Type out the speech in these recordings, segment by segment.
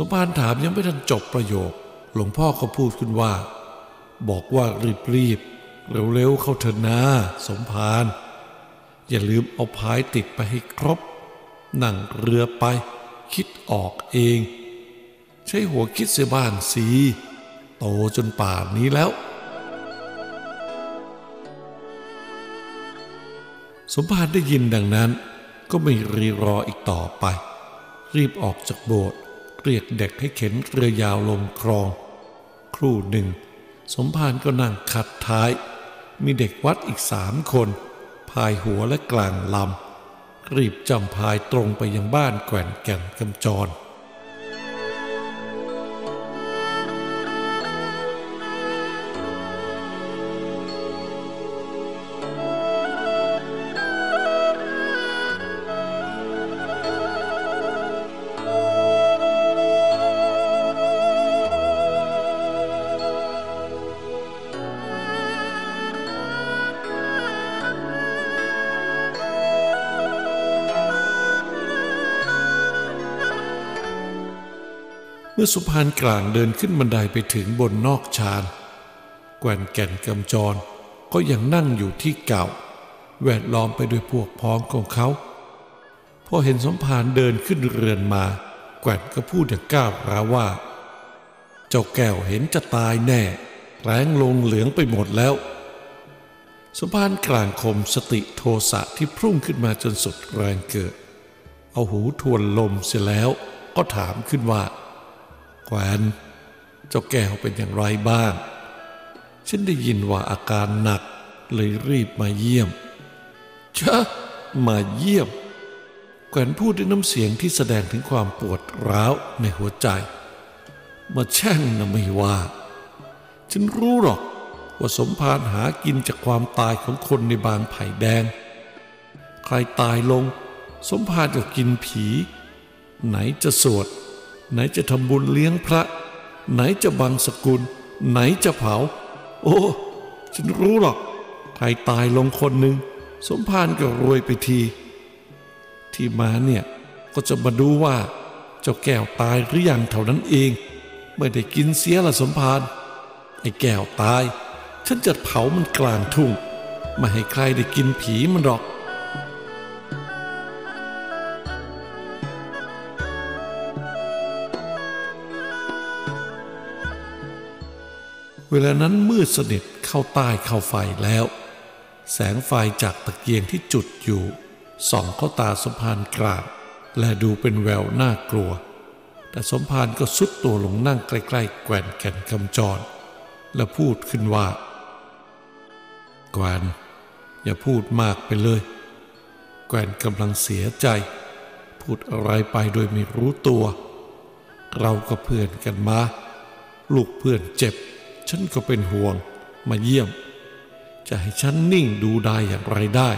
สมภารถามยังไม่ทันจบประโยค หลวงพ่อก็พูดขึ้นว่า บอกว่ารีบๆเร็วๆเข้าเถอะนะสมภารอย่าลืมเอาพายติดไปให้ครบ นั่งเรือไป คิดออกเอง ใช้หัวคิดเสียบ้างสิโตจนป่านนี้แล้ว สมภารได้ยินดังนั้นก็ไม่รีรออีกต่อไป รีบออกจากโบสถ์ เรียกเด็กให้เข็นเรือยาวลงคลอง ครู่หนึ่ง สมภารก็นั่งขัดท้าย มีเด็กวัดอีกสามคน พายหัวและกลางลำรีบจำพายตรงไปยังบ้านแก่นแก่นกำจร มื่อสุพานกลางเดินขึ้นบันไดไปถึงบนนอกชานแกว่นแก่นกำจรก็ยังนั่งอยู่ที่เก่า แวดล้อมไปด้วยพวกพ้องของเขาพอเห็นสมภารเดินขึ้นเรือนมา แกว่นก็พูดอย่างก้าวร้าวว่า เจ้าแก้วเห็นจะตายแน่ แรงลงเหลืองไปหมดแล้ว สมภารกลางคมสติโทสะที่พุ่งขึ้นมาจนสุดแรงเกิด เอาหูทวนลมเสียแล้วก็ถามขึ้นว่า แกวนเจ้าแก้วเป็นอย่างไรบ้าง ฉันได้ยินว่าอาการหนักเลยรีบมาเยี่ยมชะมาเยี่ยมแกวนพูดด้วยน้ำเสียงที่แสดงถึงความปวดร้าวในหัวใจ มาแช่งนะไม่ว่า ฉันรู้หรอกว่าสมภารหากินจากความตายของคนในบางไผ่แดง ใครตายลง สมภารก็กินผี ไหนจะสวด ไหนจะทำบุญเลี้ยงพระ ไหนจะบังสกุล ไหนจะเผา โอ้ ฉันรู้หรอก ใครตายลงคนหนึ่ง สมภารก็รวยไปที ที่มาเนี่ยก็จะมาดูว่า เจ้าแก้วตายหรือยังเท่านั้นเอง ไม่ได้กินเสียละสมภารไอ้แก้วตาย ฉันจะเผามันกลางทุ่ง ไม่ให้ใครได้กินผีมันหรอก เวลานั้นมืดสนิทเข้าใต้เข้าไฟแล้ว แสงไฟจากตะเกียงที่จุดอยู่ ส่องเข้าตาสมภารกลางและดูเป็นแววน่ากลัว แต่สมภารก็สุดตัวลงนั่งใกล้ๆ แกวนแก่นกำจร และพูดขึ้นว่า แกวนอย่าพูดมากไปเลย แกวนกำลังเสียใจ พูดอะไรไปโดยไม่รู้ตัว เราก็เพื่อนกันมา ลูกเพื่อนเจ็บ ฉันก็เป็นห่วงมาเยี่ยม จะให้ฉันนิ่งดูได้อย่างไรได้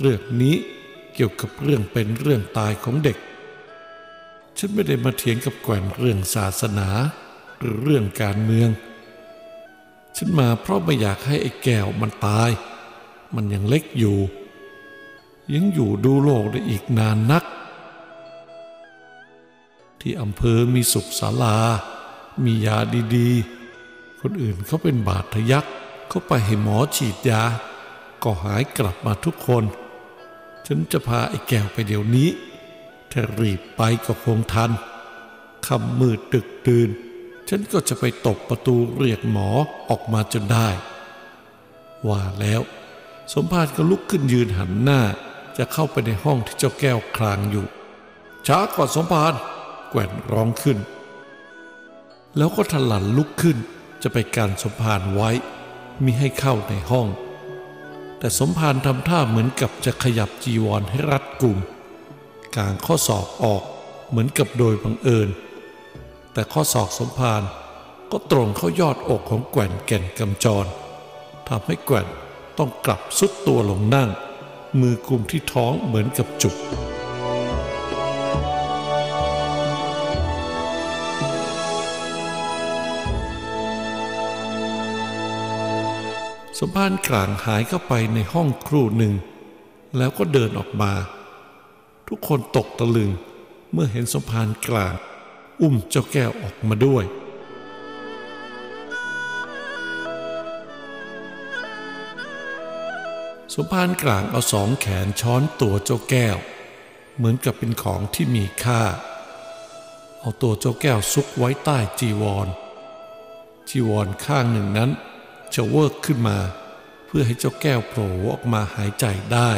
เรื่องนี้เกี่ยวกับเรื่องเป็นเรื่องตายของเด็ก ฉันไม่ได้มาเถียงกับแกว่นเรื่องศาสนา หรือเรื่องการเมือง ฉันมาเพราะไม่อยากให้ไอ้แก้วมันตาย มันยังเล็กอยู่ ยังอยู่ดูโลกได้อีกนานนัก ที่อำเภอมีสุขศาลา มียาดีๆ คนอื่นเขาเป็นบาดทะยักเขาไปให้หมอฉีดยา ก็หายกลับมาทุกคน ฉันจะพาไอ้แก้วไปเดี๋ยวนี้ ถ้ารีบไปก็คงทันคำมืดดึกดื่น ฉันก็จะไปตบประตูเรียกหมอออกมาจนได้ ว่าแล้ว สมภารก็ลุกขึ้นยืนหันหน้า จะเข้าไปในห้องที่เจ้าแก้วคลางอยู่ช้าก่อนสมภารแกว่นร้องขึ้น แล้วก็ทลันลุกขึ้นจะไปการสมภารไว้มิให้เข้าในห้อง แต่สมภารทำท่าเหมือนกับจะขยับจีวรให้รัดกลุ่มกางข้อศอกออกเหมือนกับโดยบังเอิญ แต่ข้อศอกสมภารก็ตรงเข้ายอดอกของแก่นแก่นกำจรทำให้แก่นต้องกลับสุดตัวลงนั่ง มือกุมที่ท้องเหมือนกับจุก สมภารกลางหายเข้าไปในห้องครู่หนึ่ง แล้วก็เดินออกมา ทุกคนตกตะลึงเมื่อเห็นสมภารกลาง อุ้มเจ้าแก้วออกมาด้วย สมภารกลางเอาสองแขนช้อนตัวเจ้าแก้ว เหมือนกับเป็นของที่มีค่า เอาตัวเจ้าแก้วซุกไว้ใต้จีวร จีวรข้างหนึ่งนั้น จะเวิกขึ้นมา เพื่อให้เจ้าแก้วโผล่ออกมาหายใจได้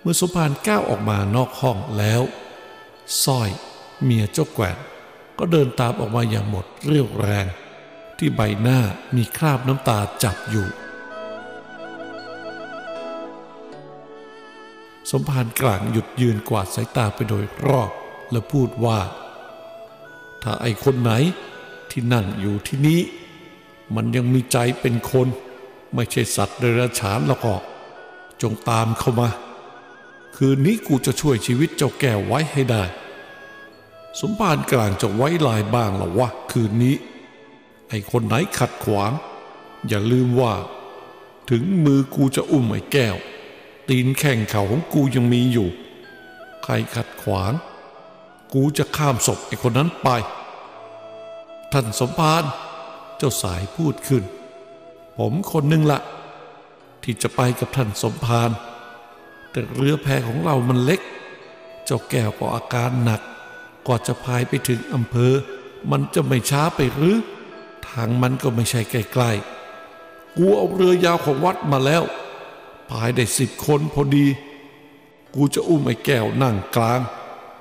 เมื่อสมภารก้าวออกมานอกห้องแล้วสร้อยเมียเจ้าแกวนก็เดินตามออกมาอย่างหมดเรี่ยวแรง ที่ใบหน้ามีคราบน้ำตาจับอยู่ สมภารกลางหยุดยืนกวาดสายตาไปโดยรอบและพูดว่า ถ้าไอ้คนไหนที่นั่งอยู่ที่นี้ มันยังมีใจเป็นคน ไม่ใช่สัตว์เดรัจฉานแล้วก็จงตามเข้ามา คืนนี้กูจะช่วยชีวิตเจ้าแก้วไว้ให้ได้ สมภารกลางจะไว้ลายบ้างหรอวะคืนนี้ ไอ้คนไหนขัดขวาง อย่าลืมว่า ถึงมือกูจะอุ้มไอ้แก้ว ตีนแข่งเข่าของกูยังมีอยู่ ใครขัดขวาง กูจะข้ามศพไอ้คนนั้นไป ท่านสมภาร จ้าสายพูดขึ้น ผมคนหนึ่งละที่จะไปกับท่านสมภารแต่เรือแพของเรามันเล็ก เจ้าแก้วก็อาการหนักกว่าจะพายไปถึงอำเภอ มันจะไม่ช้าไปหรือ ทางมันก็ไม่ใช่ใกล้ๆกูเอาเรือยาวของวัดมาแล้วพายได้สิบคนพอดี กูจะอุ้มไอ้แก้วนั่งกลาง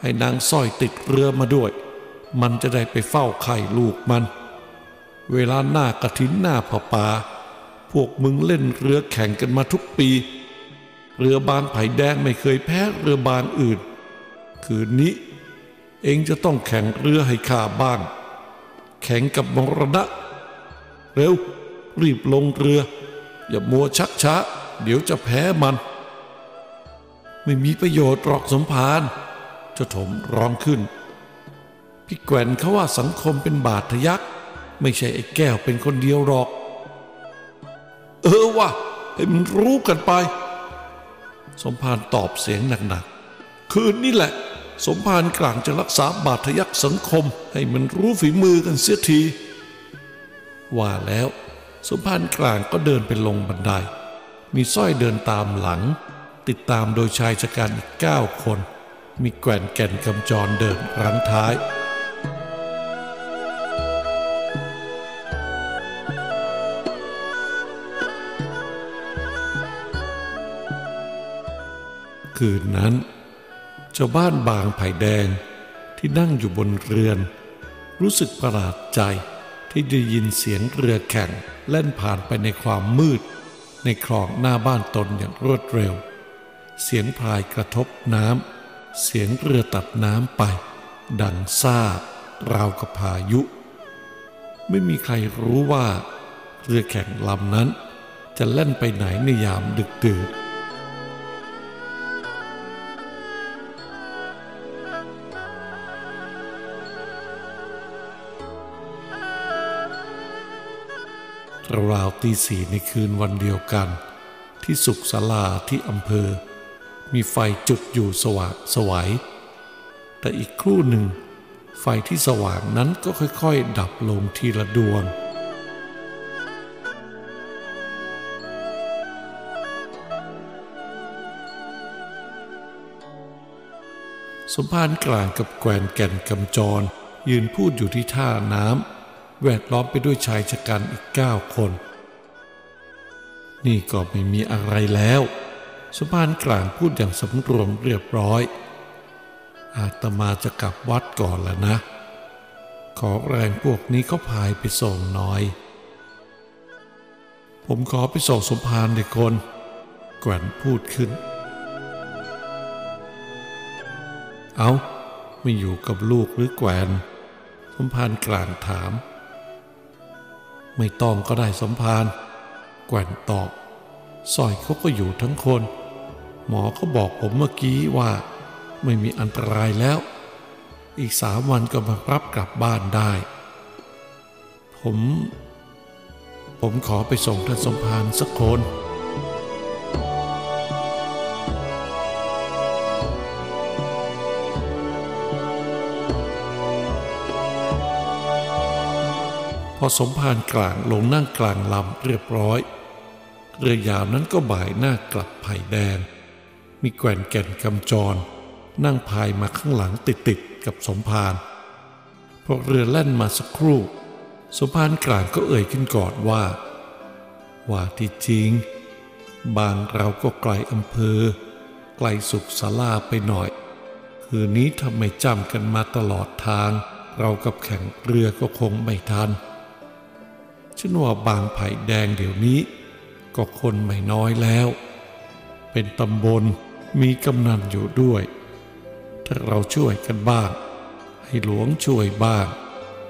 ให้นางสร้อยติดเรือมาด้วย มันจะได้ไปเฝ้าไข่ลูกมัน เวลาหน้ากระถินหน้าผาป่า พวกมึงเล่นเรือแข่งกันมาทุกปี เรือบานไผ่แดงไม่เคยแพ้เรือบานอื่น คืนนี้ เองจะต้องแข่งเรือให้ข้าบ้าง แข่งกับมรณะ เร็ว รีบลงเรือ อย่ามัวชักช้า เดี๋ยวจะแพ้มัน ไม่มีประโยชน์หรอกสมภารเจ้าถมร้องขึ้น พี่แกวนเขาว่าสังคมเป็นบาดทะยัก ไม่ใช่ไอ้แก้วเป็นคนเดียวหรอก เออวะให้มันรู้กันไป สมภารตอบเสียงหนักๆ คืนนี้แหละ สมภารกลางจะรักษาบาดทะยักสังคม ให้มันรู้ฝีมือกันเสียที ว่าแล้ว สมภารกลางก็เดินไปลงบันได มีสร้อยเดินตามหลัง ติดตามโดยชายชะกันอีกเก้าคน มีแกว่นแก่นกำจรเดินรั้งท้าย คืนนั้นชาวบ้านบางไผ่แดงที่นั่งอยู่บนเรือน รู้สึกประหลาดใจที่ได้ยินเสียงเรือแข่งเล่นผ่านไปในความมืด ในคลองหน้าบ้านตนอย่างรวดเร็ว เสียงพายกระทบน้ำ เสียงเรือตัดน้ำไป ดังซ่าราวกับพายุ ไม่มีใครรู้ว่า เรือแข่งลำนั้นจะเล่นไปไหนในยามดึกดื่น ราวตีสี่ในคืนวันเดียวกัน ที่สุขศาลาที่อำเภอ มีไฟจุดอยู่สว่างสวัยแต่อีกครู่หนึ่ง ไฟที่สว่างนั้นก็ค่อยๆ ดับลงทีละดวงสมภารกลางกับแกวนแก่นกำจร ยืนพูดอยู่ที่ท่าน้ำ แวดล้อมไปด้วยชายชะกันอีกเก้าคน นี่ก็ไม่มีอะไรแล้วสมภารกลางพูดอย่างสำรวมเรียบร้อย อาตมาจะกลับวัดก่อนแล้วนะ ขอแรงพวกนี้เขาพายไปส่งหน่อย ผมขอไปส่งสมภารเด็กคน แกวนพูดขึ้น เอาไม่อยู่กับลูกหรือแกวน สมภารกลางถาม ไม่ต้องก็ได้สมภารแกว่นตอบสร้อยเขาก็อยู่ทั้งคน หมอก็บอกผมเมื่อกี้ว่าไม่มีอันตรายแล้ว อีกสามวันก็มารับกลับบ้านได้ ผม ผมขอไปส่งท่านสมภารสักคน พอสมภารกลางลงนั่งกลางลำเรียบร้อย เรือยาวนั้นก็บ่ายหน้ากลับไผ่แดงมีแกว่นแก่นกำจร นั่งพายมาข้างหลังติดๆกับสมภารพอเรือแล่นมาสักครู่ สมภารกลางก็เอ่ยขึ้นก่อนว่า ว่าที่จริง บางเราก็ไกลอำเภอ ไกลสุขศาลาไปหน่อย คืนนี้ทำไมจำกันมาตลอดทาง เรากับแข่งเรือก็คงไม่ทัน ฉันว่าบางไผ่แดงเดี๋ยวนี้ ก็คนไม่น้อยแล้ว เป็นตำบลมีกำนันอยู่ด้วย ถ้าเราช่วยกันบ้าง ให้หลวงช่วยบ้าง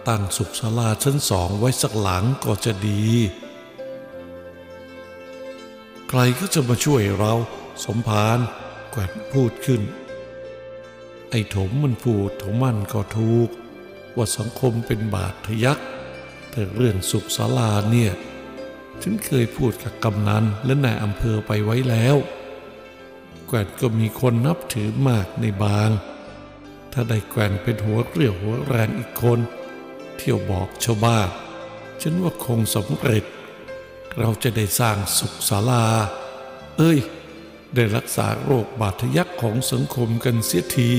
ตั้งสุขศาลาชั้นสองไว้สักหลังก็จะดี ใครก็จะมาช่วยเราสมภารแกว่นพูดขึ้น ไอ้ถมมันพูดถมมันก็ถูก ว่าสังคมเป็นบาดทะยักษ์ แต่เรื่องสุขศาลาเนี่ยฉันเคยพูดกับกำนันและนายอำเภอไปไว้แล้วแกวนก็มีคนนับถือมากในบาง ถ้าได้แกวนเป็นหัวเรี่ยวหัวแรงอีกคน เที่ยวบอกชาวบ้านฉันว่าคงสำเร็จ เราจะได้สร้างสุขศาลา เอ้ย ได้รักษาโรคบาดทะยักของสังคมกันเสียที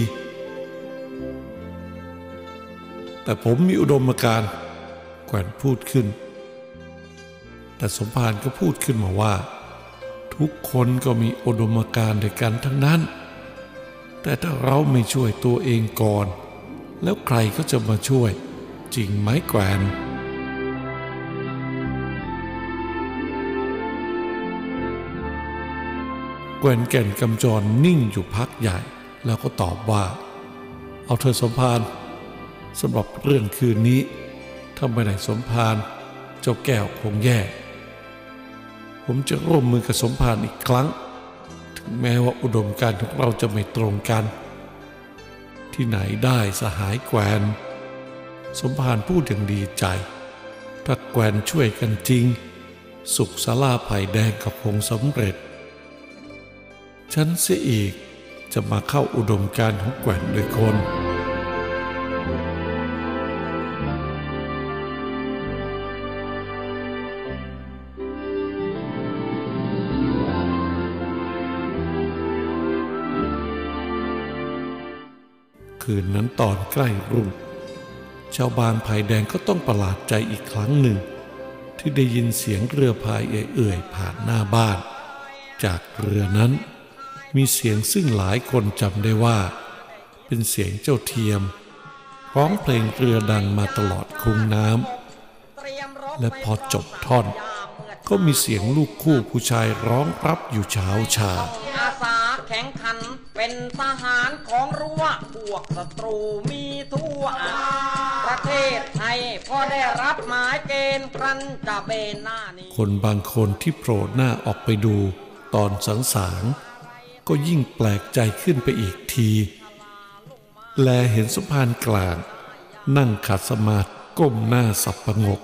แต่ผมมีอุดมการณ์ แกว่นพูดขึ้น แต่สมภารก็พูดขึ้นมาว่า ทุกคนก็มีอุดมการณ์ด้วยกันทั้งนั้น แต่ถ้าเราไม่ช่วยตัวเองก่อน แล้วใครก็จะมาช่วย จริงไหมแกวนแกวนแก่นกำจรนิ่งอยู่พักใหญ่ แล้วก็ตอบว่า เอาเธอสมภารสำหรับเรื่องคืนนี้ ถ้าไม่ได้สมภารเจ้าแก้วคงแย่ ผมจะร่วมมือกับสมภารอีกครั้ง ถึงแม้ว่าอุดมการของเราจะไม่ตรงกัน ที่ไหนได้สหายแกวนสมภารพูดอย่างดีใจ ถ้าแกวนช่วยกันจริง สุขสาลาไผ่แดงกับคงสำเร็จ ฉันเสียอีกจะมาเข้าอุดมการของแกวนด้วยคน คืนนั้นตอนใกล้รุ่งชาวบ้านภายแดงก็ต้องประหลาดใจอีกครั้งหนึ่ง ที่ได้ยินเสียงเรือพายเอื่อยผ่านหน้าบ้าน จากเรือนั้น มีเสียงซึ่งหลายคนจำได้ว่า เป็นเสียงเจ้าเทียมร้องเพลงเรือดังมาตลอดคุ้งน้ำและพอจบท่อน ก็มีเสียงลูกคู่ผู้ชายร้องรับอยู่เช้าชาอาสา แข่งขัน เป็นทหารของรั้วพวกศัตรูมีทั่ว ประเทศไทยพอได้รับหมายเกณฑ์ครันจะเบนหน้านี้ คนบางคนที่โผล่หน้าออกไปดูตอนสังสารก็ยิ่งแปลกใจขึ้นไปอีกที แลเห็นสุพานกลาง นั่งขัดสมาธิก้มหน้าสับประงก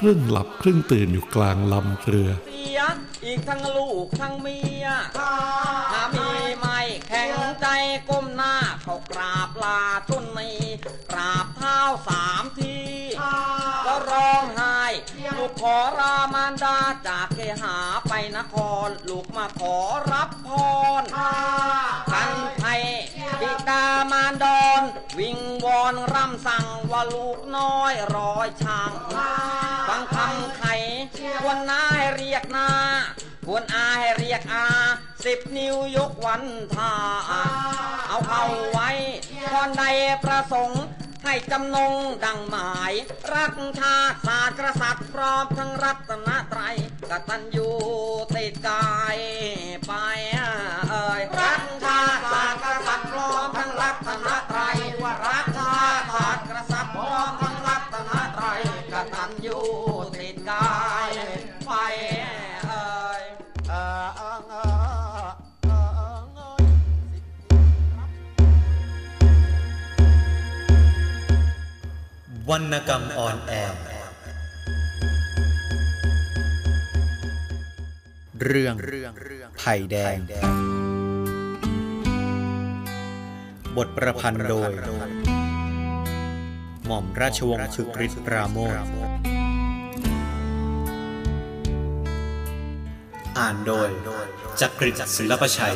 ครึ่งหลับครึ่งตื่นอยู่กลางลำเรือ เสียอีกทั้งลูกทั้งเมียถ้ามีไม่แข็งใจก้มหน้าเขากราบลาทุนนีกราบเท้าสามทีแล้วร้องไห้ลูกขอรามารดาจากเคหาไปนคร ลูกมาขอรับพร กันไทยบิกามานดอนวิงวอนร่ำสั่งว่าลูกน้อยรอยช่างฟังคำไขควรนายเรียกนาควรอาให้เรียกอาสิบนิ้วยกวันทาเอาเข้าไว้พรใดประสงค์ให้จำนงดังหมาย รักชาติศาสตร์กษัตริย์พร้อมทั้งรัตนตรัยกตัญญูติดกายไปเอ่ยรักชา วรรณกรรมออนแอร์เรื่องไผ่แดง บทประพันธ์โดย หม่อมราชวงศ์คึกฤทธิ์ปราโมทอ่านโดยจักริดศิลปชัย